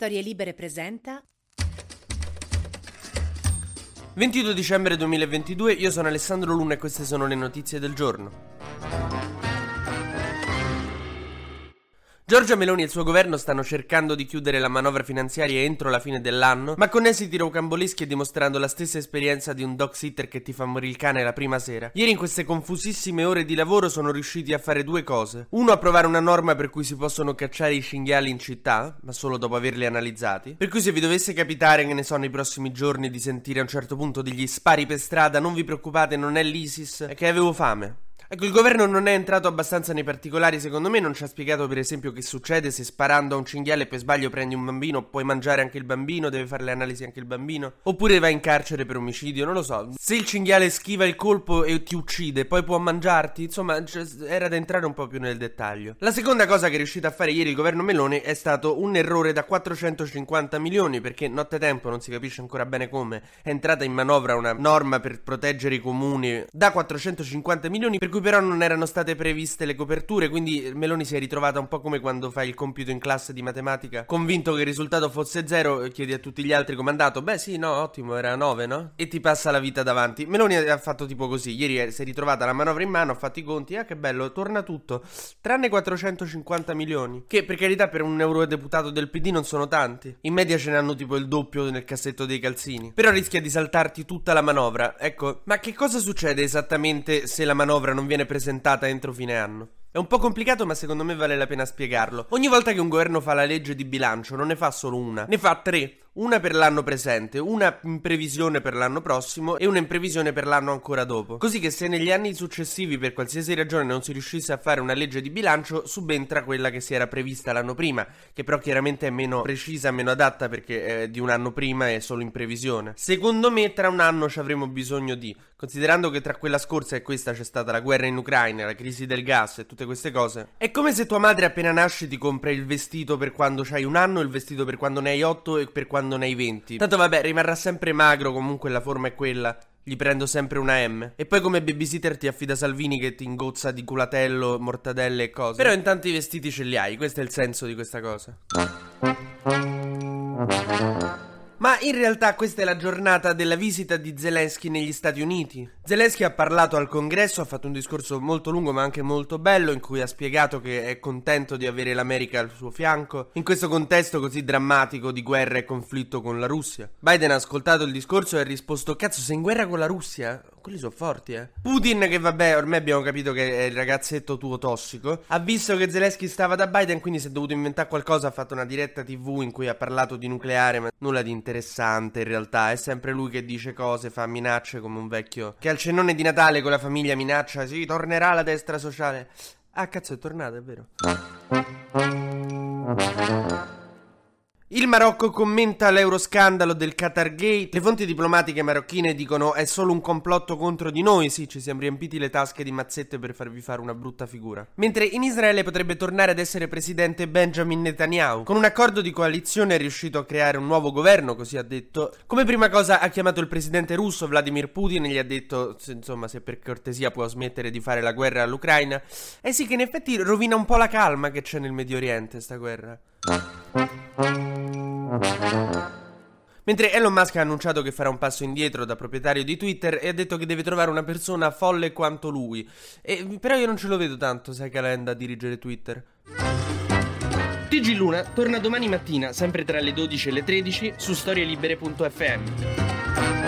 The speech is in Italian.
Storie Libere presenta 22 dicembre 2022, io sono Alessandro Luna e queste sono le notizie del giorno. Giorgia Meloni e il suo governo stanno cercando di chiudere la manovra finanziaria entro la fine dell'anno, ma con esiti rocamboleschi e dimostrando la stessa esperienza di un dog sitter che ti fa morire il cane la prima sera. Ieri in queste confusissime ore di lavoro sono riusciti a fare due cose. Uno, approvare una norma per cui si possono cacciare i cinghiali in città, ma solo dopo averli analizzati. Per cui se vi dovesse capitare, che ne so, nei prossimi giorni di sentire a un certo punto degli spari per strada, non vi preoccupate, non è l'ISIS, è che avevo fame. Ecco, il governo non è entrato abbastanza nei particolari, secondo me non ci ha spiegato per esempio che succede se sparando a un cinghiale per sbaglio prendi un bambino, puoi mangiare anche il bambino, deve fare le analisi anche il bambino, oppure vai in carcere per omicidio, non lo so. Se il cinghiale schiva il colpo e ti uccide, poi può mangiarti, insomma, cioè, era da entrare un po' più nel dettaglio. La seconda cosa che è riuscito a fare ieri il governo Meloni è stato un errore da 450 milioni, perché nottetempo non si capisce ancora bene come, è entrata in manovra una norma per proteggere i comuni da 450 milioni, per cui cui però non erano state previste le coperture, quindi Meloni si è ritrovata un po' come quando fai il compito in classe di matematica, convinto che il risultato fosse zero, chiedi a tutti gli altri come è andato, beh sì, no, ottimo, era 9, no? E ti passa la vita davanti. Meloni ha fatto tipo così, ieri si è ritrovata la manovra in mano, ha fatto i conti, ah che bello, torna tutto, tranne 450 milioni, che per carità per un eurodeputato del PD non sono tanti, in media ce ne hanno tipo il doppio nel cassetto dei calzini, però rischia di saltarti tutta la manovra, ecco, ma che cosa succede esattamente se la manovra non viene presentata entro fine anno. È un po' complicato, ma secondo me vale la pena spiegarlo. Ogni volta che un governo fa la legge di bilancio, non ne fa solo una, ne fa tre. Una per l'anno presente, una in previsione per l'anno prossimo e una in previsione per l'anno ancora dopo. Così che se negli anni successivi per qualsiasi ragione non si riuscisse a fare una legge di bilancio, subentra quella che si era prevista l'anno prima, che però chiaramente è meno precisa, meno adatta perché è di un anno prima è solo in previsione. Secondo me tra un anno ci avremo bisogno di, considerando che tra quella scorsa e questa c'è stata la guerra in Ucraina, la crisi del gas e tutte queste cose. È come se tua madre appena nasce ti compra il vestito per quando hai un anno, il vestito per quando ne hai otto e per quando quando ne hai 20. Tanto vabbè, rimarrà sempre magro, comunque la forma è quella. Gli prendo sempre una M. E poi come babysitter ti affida Salvini che ti ingozza di culatello, mortadelle e cose. Però intanto i vestiti ce li hai, questo è il senso di questa cosa. Ma in realtà questa è la giornata della visita di Zelensky negli Stati Uniti. Zelensky ha parlato al congresso, ha fatto un discorso molto lungo ma anche molto bello in cui ha spiegato che è contento di avere l'America al suo fianco in questo contesto così drammatico di guerra e conflitto con la Russia. Biden ha ascoltato il discorso e ha risposto cazzo sei in guerra con la Russia? Quelli sono forti eh. Putin che vabbè ormai abbiamo capito che è il ragazzetto tuo tossico ha visto che Zelensky stava da Biden quindi si è dovuto inventare qualcosa ha fatto una diretta tv in cui ha parlato di nucleare ma nulla di interessante in realtà è sempre lui che dice cose fa minacce come un vecchio che al cenone di Natale con la famiglia minaccia, sì, tornerà la destra sociale. Ah, cazzo, è tornata, è vero. Il Marocco commenta l'euroscandalo del Qatar Gate. Le fonti diplomatiche marocchine dicono è solo un complotto contro di noi. Sì, ci siamo riempiti le tasche di mazzette per farvi fare una brutta figura. Mentre in Israele potrebbe tornare ad essere presidente Benjamin Netanyahu. Con un accordo di coalizione è riuscito a creare un nuovo governo, così ha detto. Come prima cosa ha chiamato il presidente russo Vladimir Putin e gli ha detto, insomma, se per cortesia può smettere di fare la guerra all'Ucraina. Eh sì, che in effetti rovina un po' la calma che c'è nel Medio Oriente, sta guerra. Mentre Elon Musk ha annunciato che farà un passo indietro da proprietario di Twitter e ha detto che deve trovare una persona folle quanto lui. E, però io non ce lo vedo tanto, sai Calenda, a dirigere Twitter. TG Luna torna domani mattina, sempre tra le 12 e le 13, su storielibere.fm.